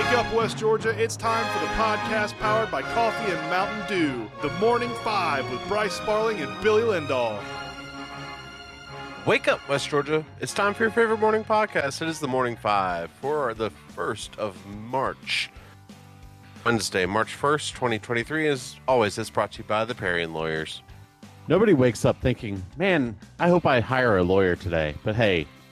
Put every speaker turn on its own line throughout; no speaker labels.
Wake up, West Georgia. It's time for the podcast powered by Coffee and Mountain Dew. The Morning Five with Bryce Sparling and Billy Lindahl.
Wake up, West Georgia. It's time for your favorite morning podcast. It is the Morning Five for the 1st of March. Wednesday, March 1st, 2023. As always, it's brought to you by the Parian Lawyers.
Nobody wakes up thinking, man, I hope I hire a lawyer today. But hey,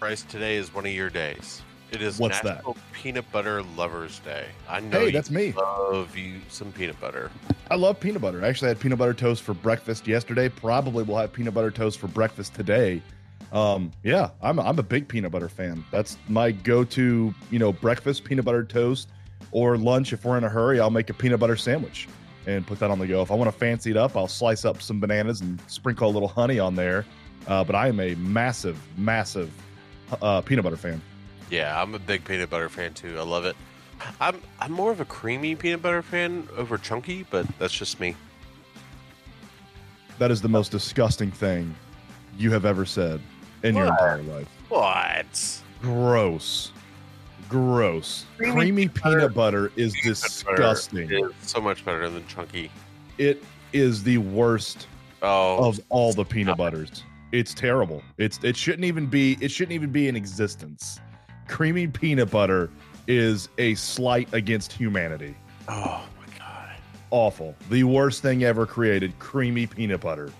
Bryce, today is one of your days. It is
What's that?
National Peanut Butter Lovers Day. I know
Hey,
you
that's me.
love you some peanut butter.
I love peanut butter. I actually had peanut butter toast for breakfast yesterday. Probably will have peanut butter toast for breakfast today. Um, yeah, I'm I'm a big peanut butter fan. That's my go-to, you know, breakfast peanut butter toast or lunch if we're in a hurry, I'll make a peanut butter sandwich and put that on the go. If I want to fancy it up, I'll slice up some bananas and sprinkle a little honey on there. Uh, but I am a massive, massive uh, peanut butter fan.
Yeah, I'm a big peanut butter fan too. I love it. I'm I'm more of a creamy peanut butter fan over chunky, but that's just me.
That is the most disgusting thing you have ever said in your entire life.
What?
Gross. Gross.
Creamy
Creamy,
peanut
peanut butter is
Peanut butter
disgusting.
is so much better than chunky.
It is the worst
Oh,
of all the peanut butters. It's terrible. It's it shouldn't even be it shouldn't even be in existence. Creamy peanut butter is a slight against humanity.
oh my god.
Awful. The worst thing ever created, creamy peanut butter.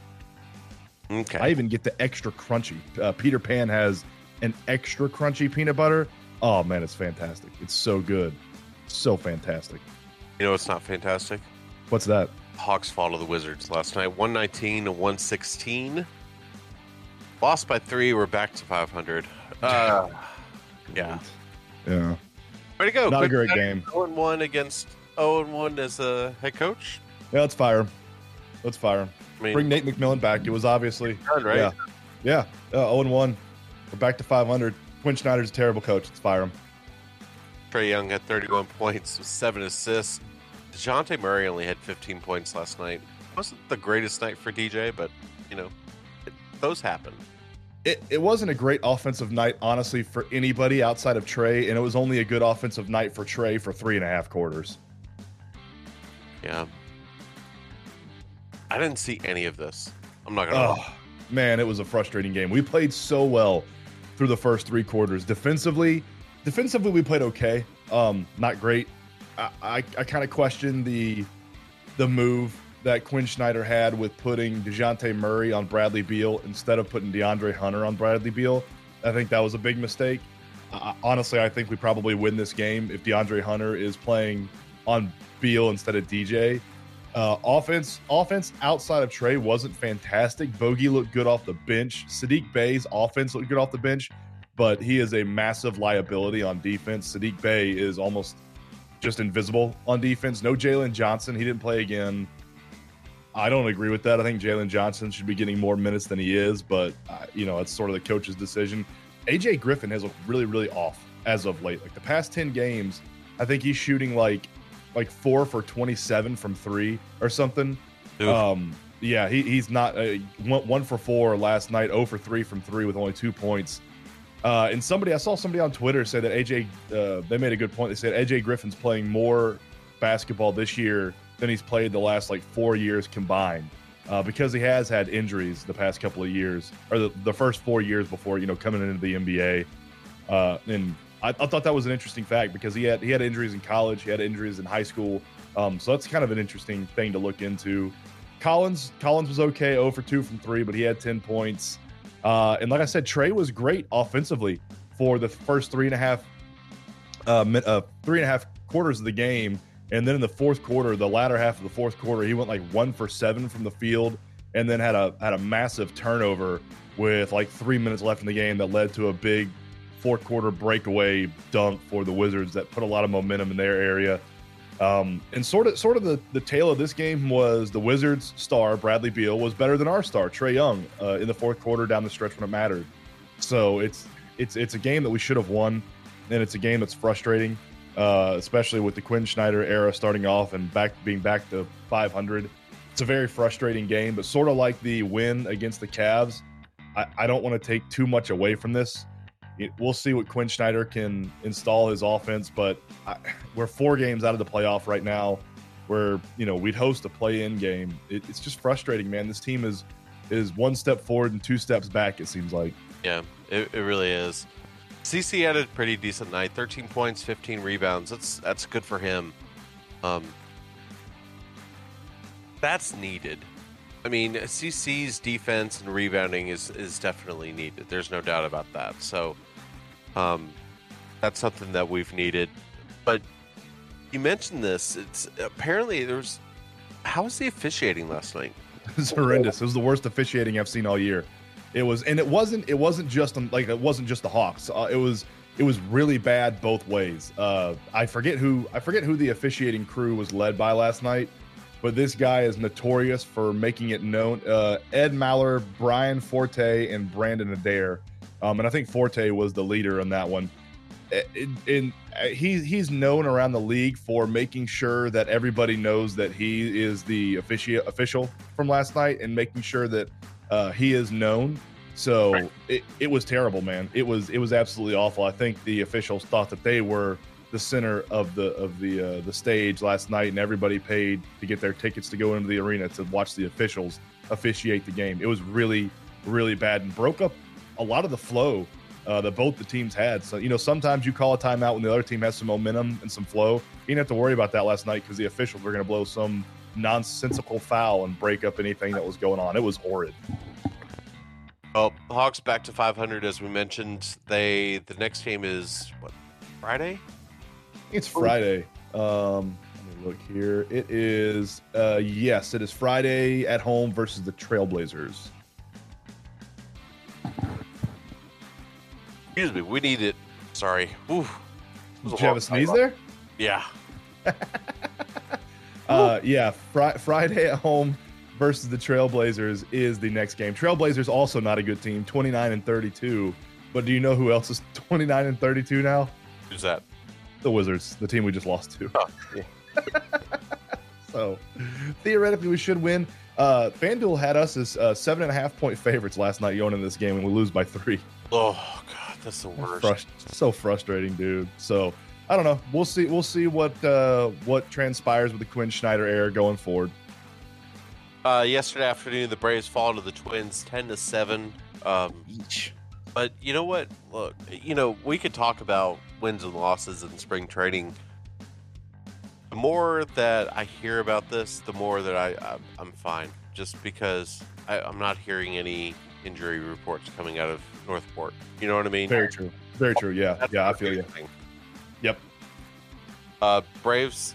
Okay.
I even get the extra crunchy. Uh, Peter Pan has an extra crunchy peanut butter. Oh man, it's fantastic. It's so good. So fantastic.
you know it's not fantastic?
What's that?
Hawks fall to the Wizards last night, 119 to 116. Lost by three. We're back to 500. Uh, yeah.
Yeah.
Way to go.
Not a great game.
0 1 against 0 1 as a head coach.
Yeah, let's fire him. Let's fire him.
I mean,
Bring Nate McMillan back. It was obviously
done, right?
Yeah. Yeah. Uh, 0 and 1. We're back to 500. Quin Snyder's a terrible coach. Let's fire him.
Trae Young had 31 points with seven assists. Dejounte Murray only had 15 points last night. Wasn't the greatest night for DJ, but, you know, those happen.
It, it wasn't a great offensive night, honestly, for anybody outside of Trae, and it was only a good offensive night for Trae for three and a half quarters.
Yeah. I didn't see any of this. I'm not going to
Oh, man, it was a frustrating game. We played so well through the first three quarters. Defensively, defensively we played okay. Um, not great. I, I, I kind of question the the move that Quin Snyder had with putting Dejounte Murray on Bradley Beal instead of putting DeAndre Hunter on Bradley Beal. I think that was a big mistake. Uh, honestly, I think we probably win this game if DeAndre Hunter is playing on Beal instead of DJ. Uh, offense, offense outside of Trae wasn't fantastic. Bogi looked good off the bench. Saddiq Bey's offense looked good off the bench, but he is a massive liability on defense. Saddiq Bey is almost just invisible on defense. No Jalen Johnson. He didn't play again. I don't agree with that. I think Jalen Johnson should be getting more minutes than he is, but uh, you know it's sort of the coach's decision. AJ Griffin has looked really, really off as of late. Like the past ten games, I think he's shooting like like four for twenty seven from three or something.
Oof.
Um, yeah, he, he's not uh, one, one for four last night, 0 for three from three with only two points. Uh, and somebody I saw somebody on Twitter say that AJ uh, they made a good point. They said AJ Griffin's playing more basketball this year than he's played the last like four years combined. Uh, because he has had injuries the past couple of years, or the, the first four years before you know coming into the NBA. Uh, and I, I thought that was an interesting fact because he had he had injuries in college, he had injuries in high school. Um, so that's kind of an interesting thing to look into. Collins Collins was okay, 0 for 2 from three, but he had 10 points. Uh, and like I said, Trae was great offensively for the first three and a half uh, uh, three and a half quarters of the game. And then in the fourth quarter, the latter half of the fourth quarter, he went like one for seven from the field, and then had a had a massive turnover with like three minutes left in the game that led to a big fourth quarter breakaway dunk for the Wizards that put a lot of momentum in their area. Um, and sort of, sort of the, the tale of this game was the Wizards' star Bradley Beal was better than our star Trae Young uh, in the fourth quarter down the stretch when it mattered. So it's it's it's a game that we should have won, and it's a game that's frustrating, uh, especially with the Quin Snyder era starting off and back being back to 500. It's a very frustrating game, but sort of like the win against the Cavs. I, I don't want to take too much away from this it, we'll see what Quin Snyder can install his offense, but I, we're four games out of the playoff right now. Where you know we'd host a play-in game. It, it's just frustrating, man. This team is is one step forward and two steps back. It seems like.
Yeah, it, it really is. CC had a pretty decent night. 13 points, 15 rebounds. That's that's good for him. Um, that's needed. I mean, CC's defense and rebounding is is definitely needed. There's no doubt about that. So, um, that's something that we've needed. But you mentioned this. It's apparently there's. How was the officiating last night?
It was horrendous. It was the worst officiating I've seen all year. It was, and it wasn't. It wasn't just like it wasn't just the Hawks. Uh, it was. It was really bad both ways. Uh, I forget who. I forget who the officiating crew was led by last night, but this guy is notorious for making it known. Uh, Ed Malloy, Brian Forte, and Brandon Adair um, and I think Forte was the leader on that one. And uh, he he's known around the league for making sure that everybody knows that he is the official official from last night and making sure that uh, he is known. So right. it, it was terrible, man. It was it was absolutely awful. I think the officials thought that they were the center of the of the uh, the stage last night, and everybody paid to get their tickets to go into the arena to watch the officials officiate the game. It was really really bad and broke up a lot of the flow uh, that both the teams had. So, you know, sometimes you call a timeout when the other team has some momentum and some flow. You didn't have to worry about that last night because the officials were going to blow some nonsensical foul and break up anything that was going on. It was horrid.
Well, Hawks back to 500 as we mentioned. They the next game is what Friday?
It's Friday. Um, let me look here. It is uh, yes, it is Friday at home versus the Trailblazers.
Excuse me, we need it. Sorry.
Ooh, Did you have a sneeze there?
Yeah.
uh, yeah. Fri- Friday at home versus the Trailblazers is the next game. Trailblazers also not a good team, 29 and 32. But do you know who else is 29 and 32 now?
Who's that?
The Wizards, the team we just lost to.
Oh, yeah.
so theoretically, we should win. Uh, FanDuel had us as uh, seven and a half point favorites last night going in this game, and we lose by three.
Oh god, that's the worst.
Frust- so frustrating, dude. So I don't know. We'll see. We'll see what uh, what transpires with the Quin Snyder era going forward.
Uh, yesterday afternoon, the Braves fall to the Twins, ten to seven um, each. But you know what? Look, you know we could talk about wins and losses in spring training the more that I hear about this, the more that I, I am fine. Just because I, I'm not hearing any injury reports coming out of North Port. You know what I mean?
Very true. Very true. Yeah. That's yeah, I feel you. Thing. Yep.
Uh, Braves,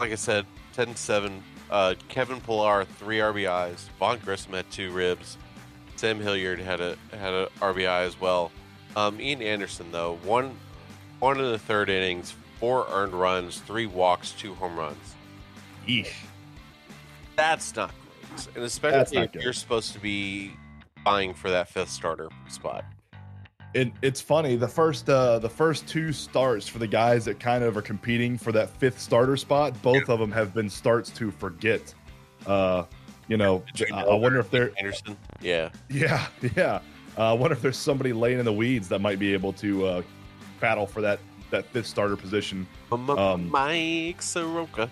like I said, 10 7. Uh, Kevin Pillar, three RBIs. Vaughn Grissom had two ribs. Sam Hilliard had a had a RBI as well. Um, Ian Anderson though, one one in the third innings, four earned runs, three walks, two home runs.
Eesh.
That's not great. And especially if you're supposed to be vying for that fifth starter spot.
It, it's funny the first uh, the first two starts for the guys that kind of are competing for that fifth starter spot. Both of them have been starts to forget. Uh, you know, you I wonder if they're
Anderson. Yeah,
yeah, yeah. Uh, I wonder if there's somebody laying in the weeds that might be able to uh, battle for that that fifth starter position.
Um, Mike Soroka.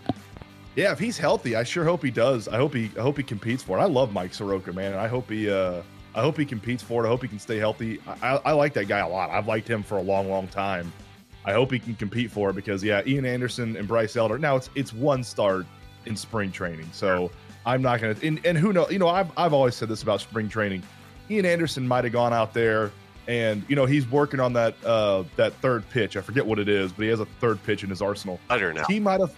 Yeah, if he's healthy, I sure hope he does. I hope he I hope he competes for it. I love Mike Soroka, man, and I hope he uh I hope he competes for it. I hope he can stay healthy. I, I like that guy a lot. I've liked him for a long, long time. I hope he can compete for it because yeah, Ian Anderson and Bryce Elder. Now it's it's one start in spring training, so I'm not gonna. And, and who knows? You know, I've I've always said this about spring training. Ian Anderson might have gone out there and you know he's working on that uh that third pitch. I forget what it is, but he has a third pitch in his arsenal.
Slider now.
He might have,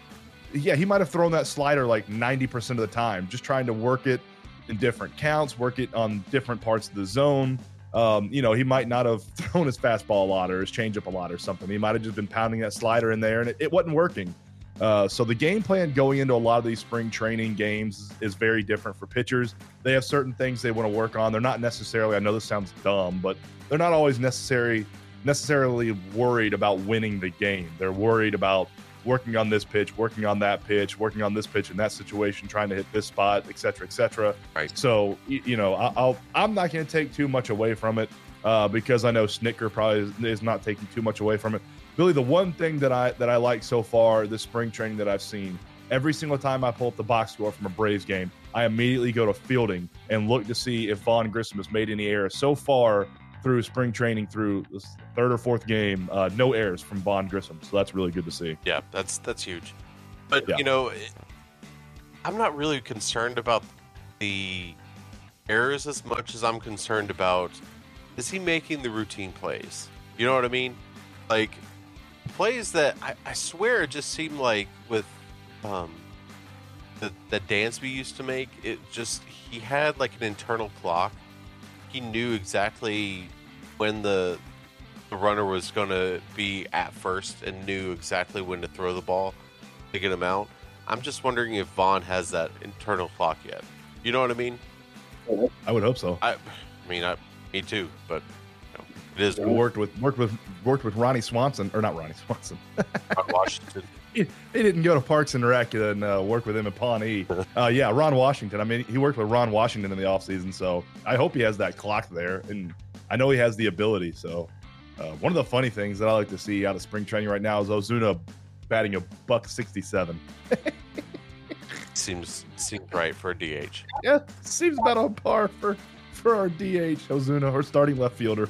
yeah, he might have thrown that slider like ninety percent of the time, just trying to work it in different counts, work it on different parts of the zone. Um, you know, he might not have thrown his fastball a lot or his changeup a lot or something. He might have just been pounding that slider in there, and it, it wasn't working. Uh, so the game plan going into a lot of these spring training games is very different for pitchers. They have certain things they want to work on. They're not necessarily. I know this sounds dumb, but they're not always necessary necessarily worried about winning the game. They're worried about working on this pitch, working on that pitch, working on this pitch in that situation, trying to hit this spot, et cetera, et cetera.
Right.
So you know, I- I'll I'm not going to take too much away from it uh, because I know Snitker probably is, is not taking too much away from it. Billy, the one thing that I that I like so far this spring training that I've seen, every single time I pull up the box score from a Braves game, I immediately go to fielding and look to see if Vaughn Grissom has made any errors. So far through spring training, through this third or fourth game, uh, no errors from Vaughn Grissom. So that's really good to see.
Yeah, that's that's huge. But
Yeah.
you know, I'm not really concerned about the errors as much as I'm concerned about is he making the routine plays? You know what I mean? Like plays that I, I swear it just seemed like with um that that Dansby used to make, it just he had like an internal clock. He knew exactly when the the runner was going to be at first and knew exactly when to throw the ball to get him out. I'm just wondering if Vaughn has that internal clock yet. You know what I mean?
I would hope so.
I, I mean, I, me too. But it is
We worked with worked with worked with Ronnie Swanson or not Ronnie Swanson.
Ron Washington.
he, he didn't go to Parks and Rec and uh, work with him in Pawnee. Uh, yeah, Ron Washington. I mean, he worked with Ron Washington in the offseason, so I hope he has that clock there, and I know he has the ability. So, uh, one of the funny things that I like to see out of spring training right now is Ozuna batting a buck sixty-seven.
Seems seems right for a DH.
Yeah, seems about on par for for our DH Ozuna, our starting left fielder.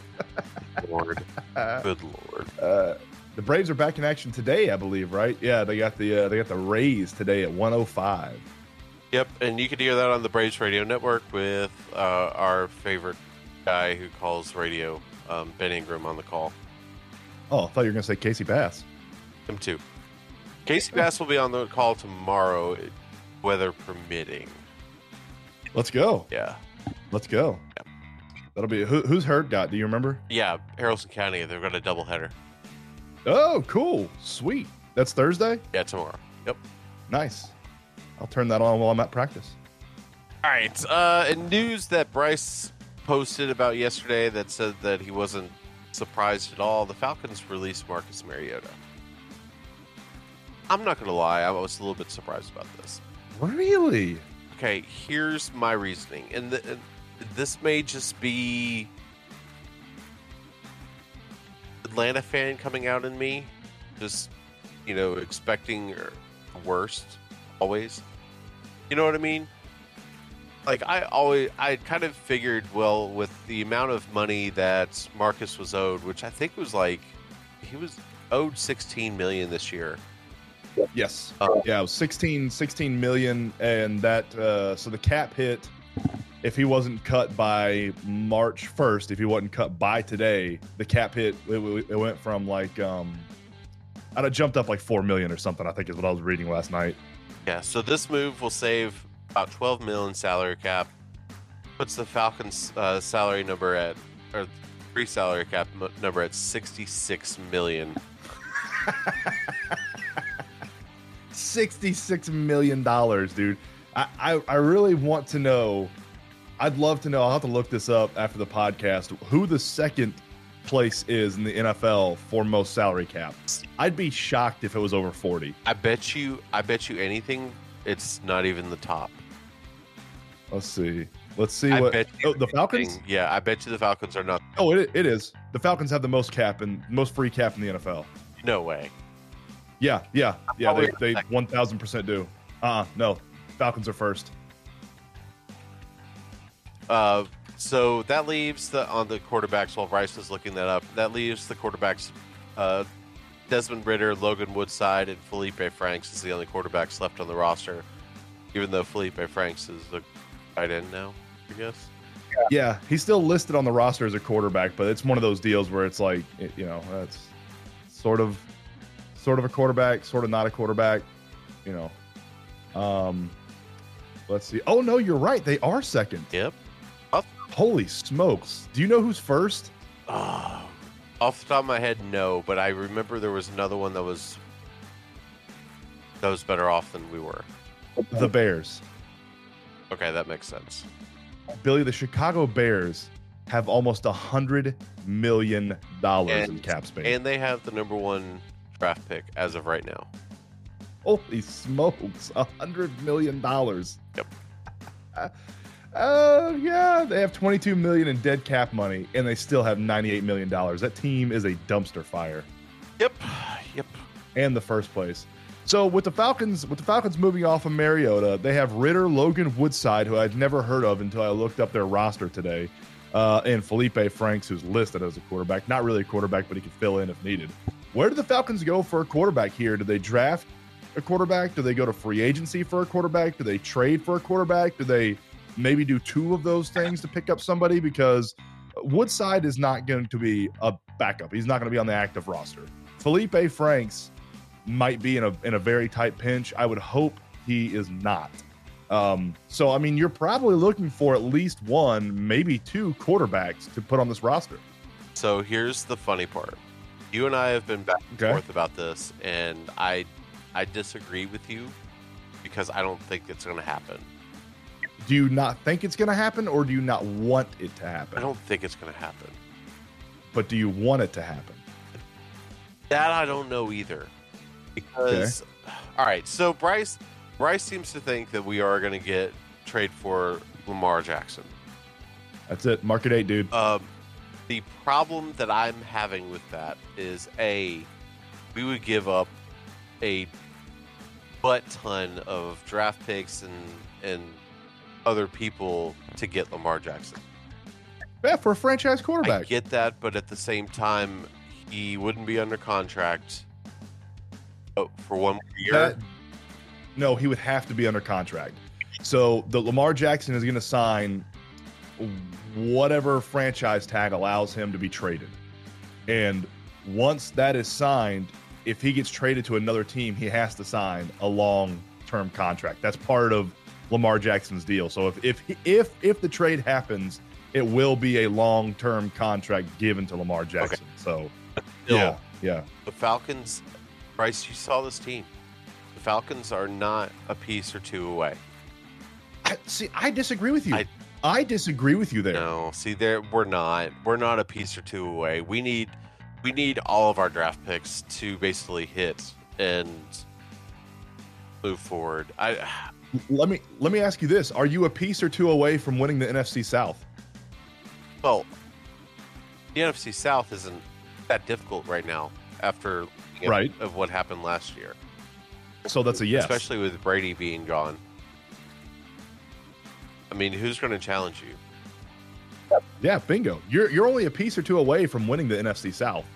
Lord, good lord.
Uh, the Braves are back in action today, I believe, right? Yeah, they got the uh, they got the Rays today at one oh five.
Yep, and you can hear that on the Braves Radio Network with uh, our favorite guy who calls radio, um, Ben Ingram, on the call.
Oh, I thought you were gonna say Casey Bass.
Him too. Casey Bass will be on the call tomorrow, weather permitting.
Let's go.
Yeah.
Let's go.
Yep.
That'll be who, who's Heard got? Do you remember?
Yeah, Haralson County, they've got a doubleheader.
Oh, cool, sweet. That's Thursday.
Yeah, tomorrow. Yep.
Nice. I'll turn that on while I'm at practice.
All right. Uh, and news that Bryce posted about yesterday that said that he wasn't surprised at all. The Falcons released Marcus Mariota. I'm not going to lie. I was a little bit surprised about this.
Really?
Okay, here's my reasoning, and, th- and this may just be Atlanta fan coming out in me, just you know expecting the worst always. You know what I mean? Like I always, I kind of figured, well, with the amount of money that Marcus was owed, which I think was like he was owed 16 million this year.
Yes.
Oh.
Yeah, it was 16, 16 million, and that uh, so the cap hit. If he wasn't cut by March first, if he wasn't cut by today, the cap hit it, it went from like um, I don't jumped up like four million or something. I think is what I was reading last night.
Yeah, so this move will save about 12 million salary cap. Puts the Falcons' uh, salary number at, or free salary cap m- number at 66 million.
Sixty-six million dollars, dude. I, I I really want to know. I'd love to know. I'll have to look this up after the podcast. Who the second place is in the NFL for most salary cap? I'd be shocked if it was over forty.
I bet you, I bet you anything, it's not even the top.
Let's see. Let's see
I
what oh, the Falcons.
Yeah, I bet you the Falcons are not.
Oh, it, it is. The Falcons have the most cap and most free cap in the NFL.
No way.
Yeah, yeah, yeah. They they one thousand percent do. Uh, uh no. Falcons are first.
Uh, so that leaves the on the quarterbacks while Bryce was looking that up. That leaves the quarterbacks uh, Desmond Ridder, Logan Woodside, and Felipe Franks is the only quarterbacks left on the roster. Even though Felipe Franks is the tight end now, I guess.
Yeah, he's still listed on the roster as a quarterback, but it's one of those deals where it's like, you know, that's sort of, sort of a quarterback, sort of not a quarterback, you know. Um, let's see. Oh no, you're right. They are second.
Yep.
Holy smokes! Do you know who's first?
Oh, off the top of my head, no, but I remember there was another one that was that was better off than we were.
The Bears.
Okay, that makes sense.
Billy, the Chicago Bears have almost a hundred million dollars in cap space.
And they have the number one draft pick as of right now.
Holy smokes, a hundred million dollars.
Yep.
Uh, yeah, they have 22 million in dead cap money, and they still have 98 million dollars. That team is a dumpster fire,
Yep. Yep.
and the first place. So with the Falcons, with the Falcons moving off of Mariota, they have Ridder, Logan Woodside, who I'd never heard of until I looked up their roster today, uh, and Felipe Franks, who's listed as a quarterback. Not really a quarterback, but he can fill in if needed. Where do the Falcons go for a quarterback here? Do they draft a quarterback? Do they go to free agency for a quarterback? Do they trade for a quarterback? Do they maybe do two of those things to pick up somebody? Because Woodside is not going to be a backup. He's not going to be on the active roster. Felipe Franks might be in a in a very tight pinch. I would hope he is not. Um, so I mean, you're probably looking for at least one, maybe two quarterbacks to put on this roster.
So here's the funny part. You and I have been back and
Okay.
forth about this, and I I disagree with you because I don't think it's going to happen.
Do you not think it's going to happen, or do you not want it to happen?
I don't think it's going to happen.
But do you want it to happen?
That I don't know either. Because all right, so Bryce Bryce seems to think that we are going to get trade for Lamar Jackson.
That's it. Market eight, dude.
Um, the problem that I'm having with that is a we would give up a butt ton of draft picks and and other people to get Lamar Jackson.
Yeah, for a franchise
I
quarterback.
get that, but at the same time, he wouldn't be under contract oh, for one more year.
That- no, he would have to be under contract. So the Lamar Jackson is going to sign whatever franchise tag allows him to be traded. And once that is signed, if he gets traded to another team, he has to sign a long-term contract. That's part of Lamar Jackson's deal. So if if if if the trade happens, it will be a long-term contract given to Lamar Jackson. So
Still,
yeah, yeah.
the Falcons, Bryce, you saw this team. The Falcons are not a piece or two away.
I, see, I disagree with you. I,
I-
disagree with you there.
No, see, there we're not. We're not a piece or two away. We need, we need all of our draft picks to basically hit and move forward. I,
Let me let me ask you this: Are you a piece or two away from winning the NFC South?
well, the NFC South isn't that difficult right now after
Right.
of what happened last year,
So that's a yes.
especially with Brady being gone. I mean, who's going to challenge you?
Yeah, bingo. You're you're only a piece or two away from winning the NFC South.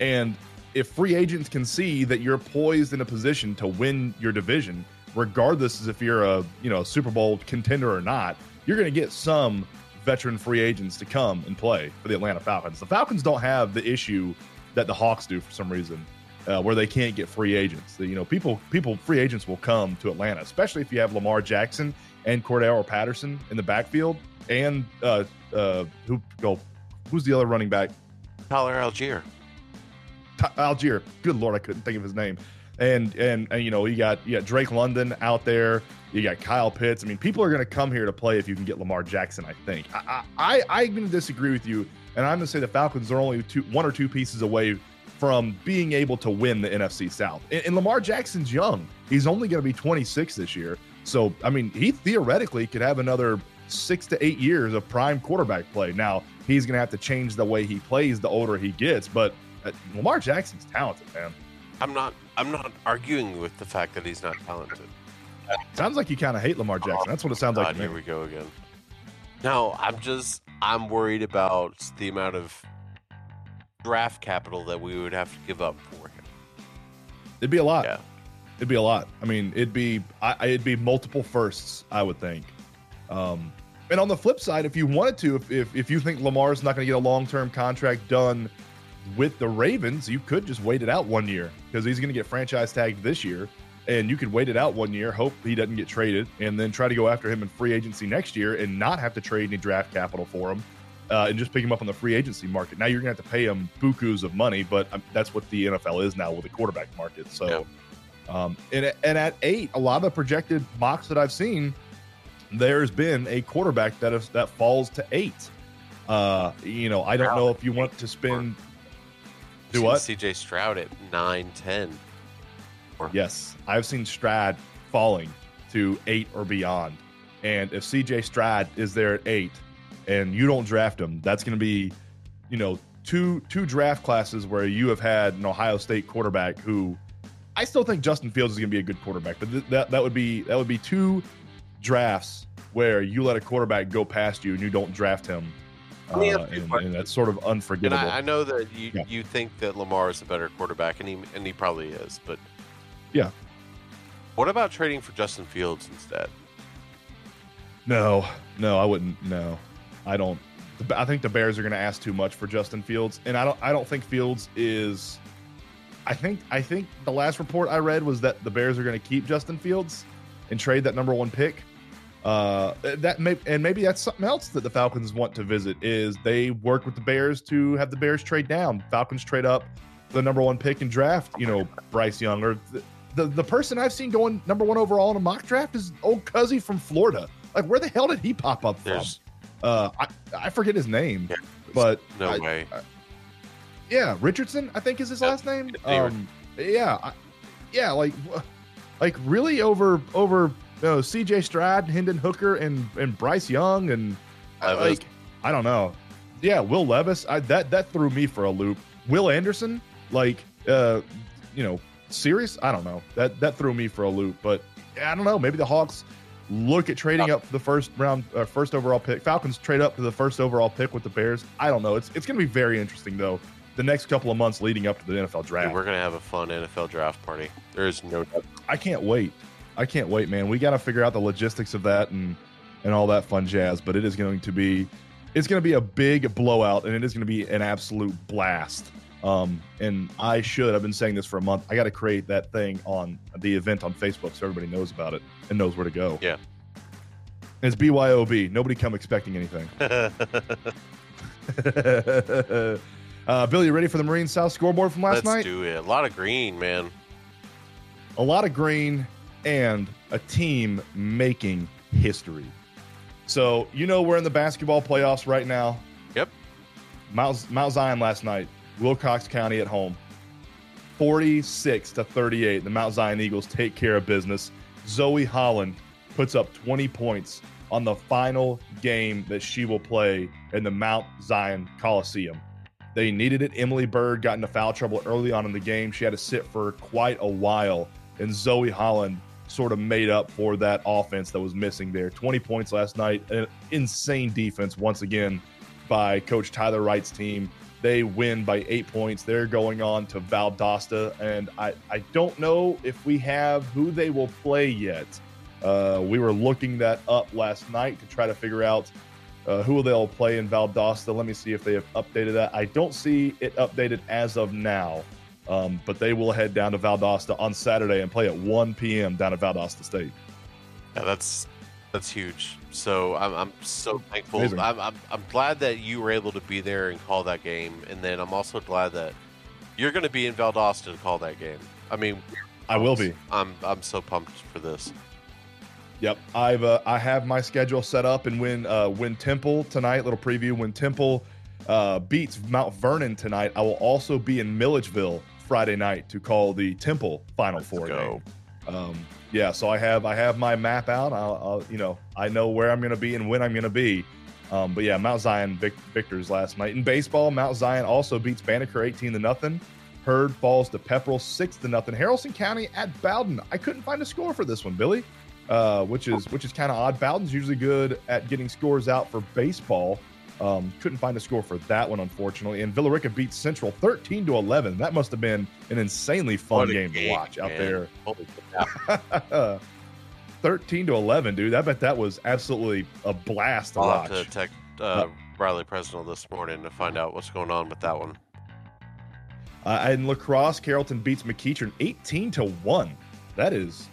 And if free agents can see that you're poised in a position to win your division, regardless as if you're a you know Super Bowl contender or not, you're going to get some veteran free agents to come and play for the Atlanta Falcons. The Falcons don't have the issue that the Hawks do for some reason, uh, where they can't get free agents. The- you know, people people free agents will come to Atlanta, especially if you have Lamar Jackson and Cordarrelle Patterson in the backfield, and uh, uh, who go, who's the other running back?
Tyler Allgeier.
T- Allgeier. Good lord, I couldn't think of his name. And, and and you know you got you got Drake London out there. You got Kyle Pitts. I mean, people are going to come here to play if you can get Lamar Jackson. I think. I, I I- to disagree with you, and I'm going to say the Falcons are only two one or two pieces away from being able to win the NFC South. And, and Lamar Jackson's young. He's only going to be 26 this year. So I mean, he theoretically could have another six to eight years of prime quarterback play. Now he's going to have to change the way he plays the older he gets, but uh, Lamar Jackson's talented, man.
I'm not. I'm not arguing with the fact that he's not talented.
Sounds like you kind of hate Lamar Jackson. That's what it sounds like.
God,
me.
here we go again. No, I'm just. I'm worried about the amount of draft capital that we would have to give up for him.
It'd be a lot.
Yeah.
It'd be a lot. I mean, it'd be I, I- it'd be multiple firsts, I would think. Um, and on the flip side, if you wanted to, if if, if you think Lamar's not going to get a long term contract done with the Ravens, you could just wait it out one year because he's going to get franchise tagged this year, and you could wait it out one year, hope he doesn't get traded, and then try to go after him in free agency next year and not have to trade any draft capital for him. uh, and just pick him up on the free agency market. Now you're going to have to pay him bukus of money, but um, that's what the NFL is now with the quarterback market. So, um, and, and at eight, a lot of the projected mocks that I've seen, there's been a quarterback that is, that falls to eight. Uh, you know, I don't know if you want to spend. Do what?
CJ Stroud at 9 10.
Yes, I've seen Stroud falling to eight or beyond. And if CJ Stroud is there at eight and you don't draft him, that's going to be, you know, two two draft classes where you have had an Ohio State quarterback who I still think Justin Fields is going to be a good quarterback, but th- that that would be that would be two drafts where you let a quarterback go past you and you don't draft him. Uh,
Let me ask you a
and, and that's sort of
And
unforgivable.
I, I know that you,
Yeah.
you think that Lamar is a better quarterback, and he, and he probably is, but.
Yeah.
What about trading for Justin Fields instead?
No, no, I wouldn't. No, I don't. I think the Bears are going to ask too much for Justin Fields, and I don't. I don't think Fields is. I think. I think the last report I read was that the Bears are going to keep Justin Fields and trade that number one pick. Uh, that may and maybe that's something else that the Falcons want to visit is they work with the Bears to have the Bears trade down. Falcons trade up the number one pick and draft. You know, Bryce Young or the the, the person I've seen going number one overall in a mock draft is old Cuzzy from Florida. Like, where the hell did he pop up from?
There's
Uh, I, I forget his name,
Yeah,
but
no
I-
way.
yeah, Richardson, I think is his
Yeah,
last name. Um, yeah, I, yeah, like, like really over over know, C.J. Stroud, Hendon Hooker, and and Bryce Young, and uh,
Levis.
like I don't know. Yeah, Will Levis, I, that that threw me for a loop. Will Anderson, like, uh, you know, serious? I don't know. That that threw me for a loop. But I don't know. Maybe the Hawks look at trading up the first round, uh, first overall pick. Falcons trade up to the first overall pick with the Bears. I don't know. It's it's going to be very interesting though. The next couple of months leading up to the NFL
Dude,
draft.
we're gonna have a fun NFL draft party. There is no doubt.
I can't wait. I can't wait, man. We got to figure out the logistics of that and and all that fun jazz. But it is going to be, it's going to be a big blowout, and it is going to be an absolute blast. Um, and I should. I've been saying this for a month. I got to create that thing on the event on Facebook so everybody knows about it and knows where to go.
Yeah.
It's BYOB. Nobody come expecting anything. uh, Billy, you ready for the Marine South scoreboard from last
Let's
night?
do it. A lot of green, man.
a lot of green and a team making history. So you know we're in the basketball playoffs right now.
Yep.
Mount, Mount Zion last night, Wilcox County at home, forty-six to thirty-eight. The Mount Zion Eagles take care of business. Zoe Holland puts up twenty points on the final game that she will play in the Mount Zion Coliseum. They needed it. Emily Bird got into foul trouble early on in the game. She had to sit for quite a while, and Zoe Holland sort of made up for that offense that was missing there. 20 points last night. An insane defense once again by Coach Tyler Wright's team. They win by eight points. They're going on to Valdosta, and I, I don't know if we have who they will play yet. Uh, we were looking that up last night to try to figure out uh, who they'll play in Valdosta. Let me see if they have updated that. I don't see it updated as of now, um, but they will head down to Valdosta on Saturday and play at 1 p.m. down at Valdosta State.
Yeah, that's that's huge. So I'm, I'm so thankful. I'm, I'm I'm glad that you were able to be there and call that game, and then I'm also glad that you're going to be in Valdosta to call that game. I mean,
I will be.
I'm I'm so pumped for this.
Yep, I've uh, I have my schedule set up, and when uh, when Temple tonight, little preview. When Temple uh, beats Mount Vernon tonight, I will also be in Milledgeville Friday night to call the Temple Final Four
go.
game. Um, yeah, so I have I have my map out. I'll, I'll you know I know where I'm going to be and when I'm going to be. Um, but yeah, Mount Zion vic- victors last night in baseball. Mount Zion also beats Banneker 18 to nothing. Heard falls to Pepperell six to nothing. Haralson County at Bowdon. I couldn't find a score for this one, Billy, uh, which is which is kind of odd. Bowdon's usually good at getting scores out for baseball. Um, couldn't find a score for that one, unfortunately. And Villa Rica beats Central 13 to 11. That must have been an insanely fun
a
game, to watch out there.
Holy
13 to 11, dude. I bet that was absolutely a blast to
I'll
watch.
have to text uh, Riley Presnell this morning to find out what's going on with that one.
Uh, in lacrosse, Carrollton beats McEachern 18 to 1. That is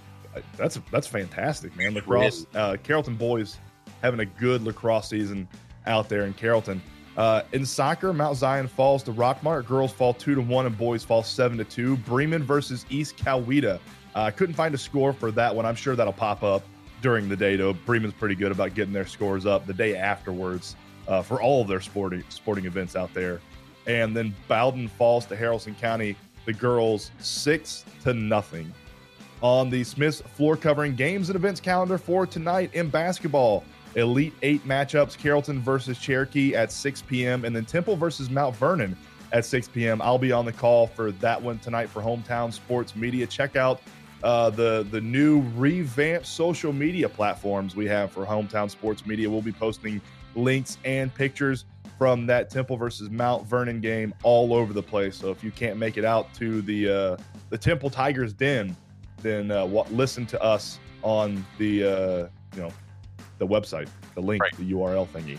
that's that's fantastic, man. Lacrosse, uh, Carrollton boys having a good lacrosse season out there in Carrollton. Uh, in soccer, Mount Zion falls to Rockmart. Girls fall two to one, and boys fall seven to two. Bremen versus East Coweta. Uh, I couldn't find a score for that one. I'm sure that'll pop up during the day, though. Bremen's pretty good about getting their scores up the day afterwards uh, for all of their sporting sporting events out there. And then Bowdon falls to Haralson County. The girls six to nothing. On the Smiths floor covering games and events calendar for tonight in basketball. Elite Eight matchups: Carrollton versus Cherokee at 6 p.m. and then Temple versus Mount Vernon at 6 p.m. I'll be on the call for that one tonight for Hometown Sports Media. Check out uh, the the new revamped social media platforms we have for Hometown Sports Media. We'll be posting links and pictures from that Temple versus Mount Vernon game all over the place. So if you can't make it out to the uh, the Temple Tigers Den, then uh, listen to us on the uh, you know the website, the link,
Right.
the URL thingy.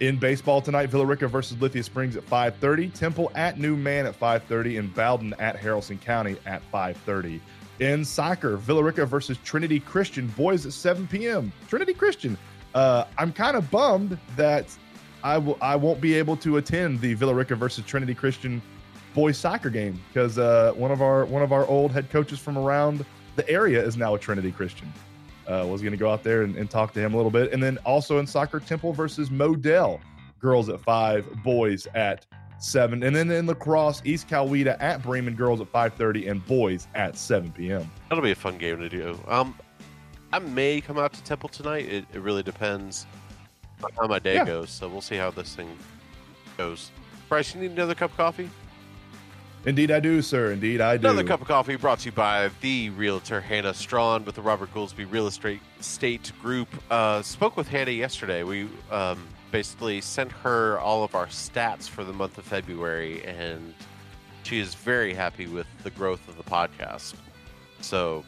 In baseball tonight, Villa Rica versus Lithia Springs at 5:30, Temple at Newnan at 5:30, and Bowdon at Haralson County at 5:30. In soccer, Villa Rica versus Trinity Christian boys at 7 p.m. Trinity Christian. Uh, I'm kind of bummed that I will I won't be able to attend the Villa Rica versus Trinity Christian boys soccer game because uh, one of our one of our old head coaches from around the area is now a Trinity Christian. Uh, was going to go out there and, and talk to him a little bit, and then also in soccer, Temple versus Model, girls at five, boys at seven, and then in lacrosse, East Coweta at Bremen, girls at five thirty, and boys at seven p.m.
That'll be a fun game to do. Um, I may come out to Temple tonight. It, it really depends on how my day
Yeah.
goes. So we'll see how this thing goes. Bryce, you need another cup of coffee?
Indeed, I do, sir. Indeed, I do.
Another cup of coffee brought to you by the realtor Hannah Strawn with the Robert Goolsby Real Estate State Group. Uh, spoke with Hannah yesterday. We um, basically sent her all of our stats for the month of February, and she is very happy with the growth of the podcast. So,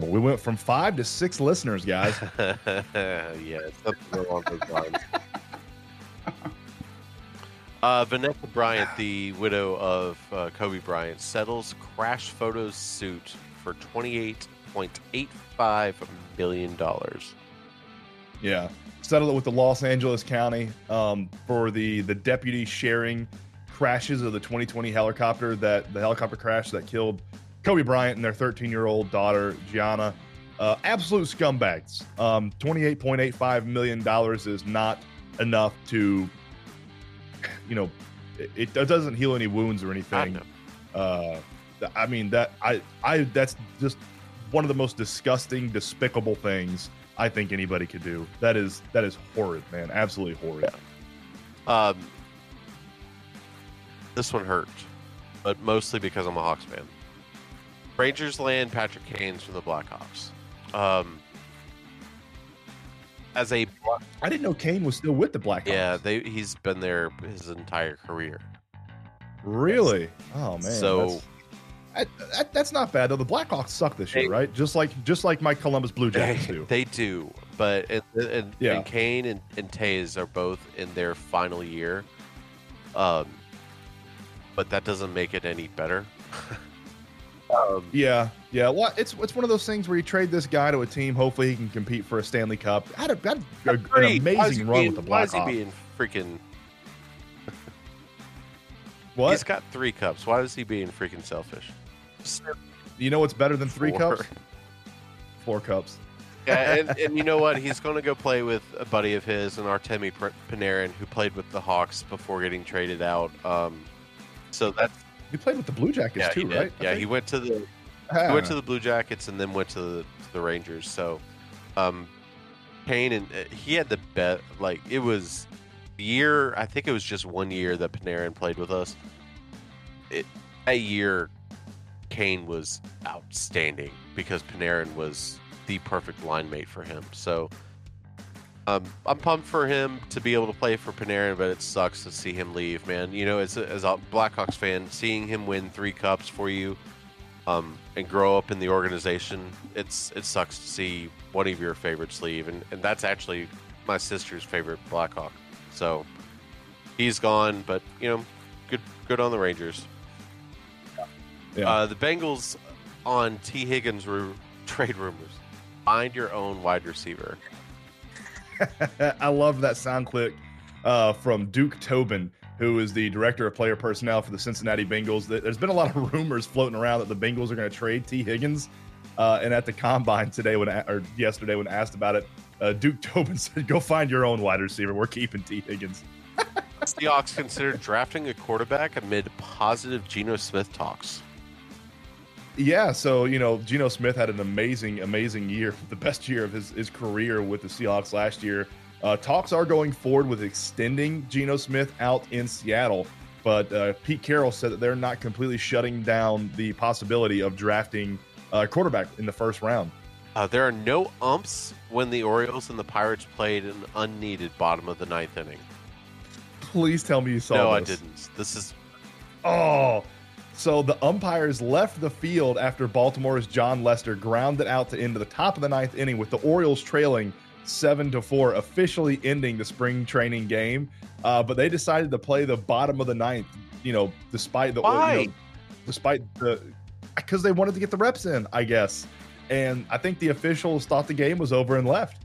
Well, we went from five to six listeners, guys.
yeah, something along those lines. Uh, Vanessa Bryant, the widow of uh, Kobe Bryant, settles crash photos suit for $28.85 million.
Yeah, settled it with the Los Angeles County um, for the the deputy sharing crashes of the 2020 helicopter that the helicopter crash that killed Kobe Bryant and their 13 year old daughter Gianna. Uh, absolute scumbags. Um, 28.85 million dollars is not enough to, you know, it, it doesn't heal any wounds or
I
anything.
know.
Uh, I mean that I I that's just one of the most disgusting, despicable things I think anybody could do. That is that is horrid, man. Absolutely horrid.
Um, this one hurt, but mostly because I'm a Hawks fan. Rangers land Patrick Kane from the Blackhawks. Um, as a
I didn't know Kane was still with the Blackhawks.
yeah, they, he's been there his entire career.
really. Oh man.
So-
that's, that, that- that's not bad though. The Blackhawks suck this year,
They-
right? Just like just like my Columbus Blue Jackets do.
They do, but and, and,
Yeah.
and Kane and, and Toews are both in their final year. Um, but that doesn't make it any better. um,
Yeah, yeah. Well, it's it's one of those things where you trade this guy to a team. Hopefully, he can compete for a Stanley Cup. Had, a, had a, an
Why is he
amazing run
being-
with the
Why is he being freaking?
What?
He's got three cups. Why is he being freaking selfish?
you know what's better than three
Four.
cups? Four cups.
yeah, and, and you know what? He's going to go play with a buddy of his, an Artemi P- Panarin, who played with the Hawks before getting traded out. Um, so that's
He played with the Blue Jackets
yeah,
too, right? I
Yeah, he went to the he went to the Blue Jackets and then went to the, to the Rangers. So, um, Kane and uh, he had the bet. Like it was the year. I think it was just one year that Panarin played with us. It a year, Kane was outstanding because Panarin was the perfect line mate for him. So. Um, I'm pumped for him to be able to play for Panarin, but it sucks to see him leave, man. You know, as a, as a Blackhawks fan, seeing him win three cups for you, um, and grow up in the organization, it's it sucks to see one of your favorites leave, and, and that's actually my sister's favorite Blackhawk. So he's gone, but you know, good good on the Rangers.
Yeah.
Uh, the Bengals on Tee Higgins ru- trade rumors. Find your own wide receiver.
I love that sound clip uh, from Duke Tobin, who is the director of player personnel for the Cincinnati Bengals. There's been a lot of rumors floating around that the Bengals are going to trade Tee Higgins. Uh, and at the combine today, when or yesterday, when asked about it, uh, Duke Tobin said, "Go find your own wide receiver. We're keeping Tee Higgins."
Seahawks considered drafting a quarterback amid positive Geno Smith talks.
Yeah, so you know, Geno Smith had an amazing, amazing year, the best year of his, his career with the Seahawks last year. Uh, talks are going forward with extending Geno Smith out in Seattle, but uh, Pete Carroll said that they're not completely shutting down the possibility of drafting a quarterback in the first round.
Uh, there are no umps when the Orioles and the Pirates played an unneeded bottom of the ninth inning.
Please tell me you saw.
No,
this.
I didn't. This is
Oh, so the umpires left the field after Baltimore's Josh Lester grounded out to into the top of the ninth inning with the Orioles trailing seven to four, officially ending the spring training game. Uh, but they decided to play the bottom of the ninth. You know, despite the
Why?
You know, despite the because they wanted to get the reps in, I guess. And I think the officials thought the game was over and left.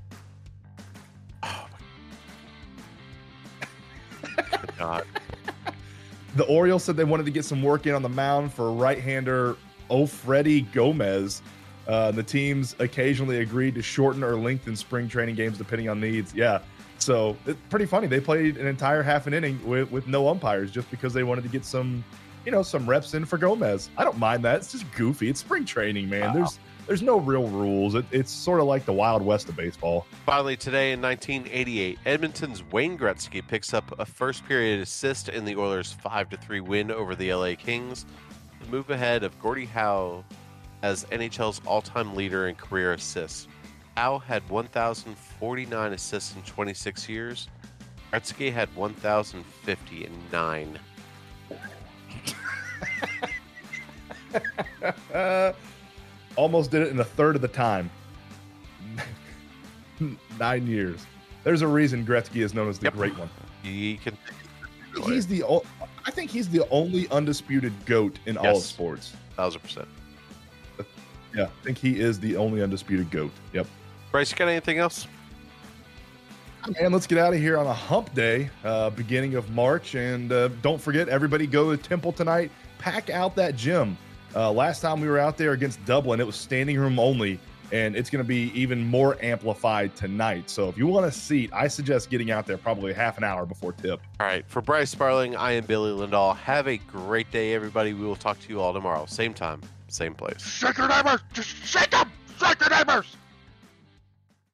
The Orioles said they wanted to get some work in on the mound for right-hander Ofreidy Gomez. Uh, the teams occasionally agreed to shorten or lengthen spring training games depending on needs. Yeah, so it's pretty funny. They played an entire half an inning with, with no umpires just because they wanted to get some, you know, some reps in for Gomez. I don't mind that. It's just goofy. It's spring training, man. There's there's no real rules. It, it's sort of like the wild west of baseball.
Finally, today in 1988, Edmonton's Wayne Gretzky picks up a first period assist in the Oilers' 5 3 win over the LA Kings. The move ahead of Gordie Howe as NHL's all time leader in career assists. Howe had 1,049 assists in 26 years. Gretzky had 1,050 in nine.
Almost did it in a third of the time. Nine years. There's a reason Gretzky is known as the
Yep.
Great One.
He can.
He's the. o- I think he's the only undisputed goat in all of sports.
Thousand percent.
Yeah, I think he is the only undisputed goat. Yep.
Bryce, you got anything else?
And let's get out of here on a hump day, uh, beginning of March. And uh, don't forget, everybody go to Temple tonight. Pack out that gym. Uh, last time we were out there against Dublin, it was standing room only, and it's going to be even more amplified tonight. So if you want a seat, I suggest getting out there probably half an hour before tip.
All right. For Bryce Sparling, I am Billy Lindahl. Have a great day, everybody. We will talk to you all tomorrow. Same time, same place.
Shake your neighbors! Just shake them! Shake your neighbors!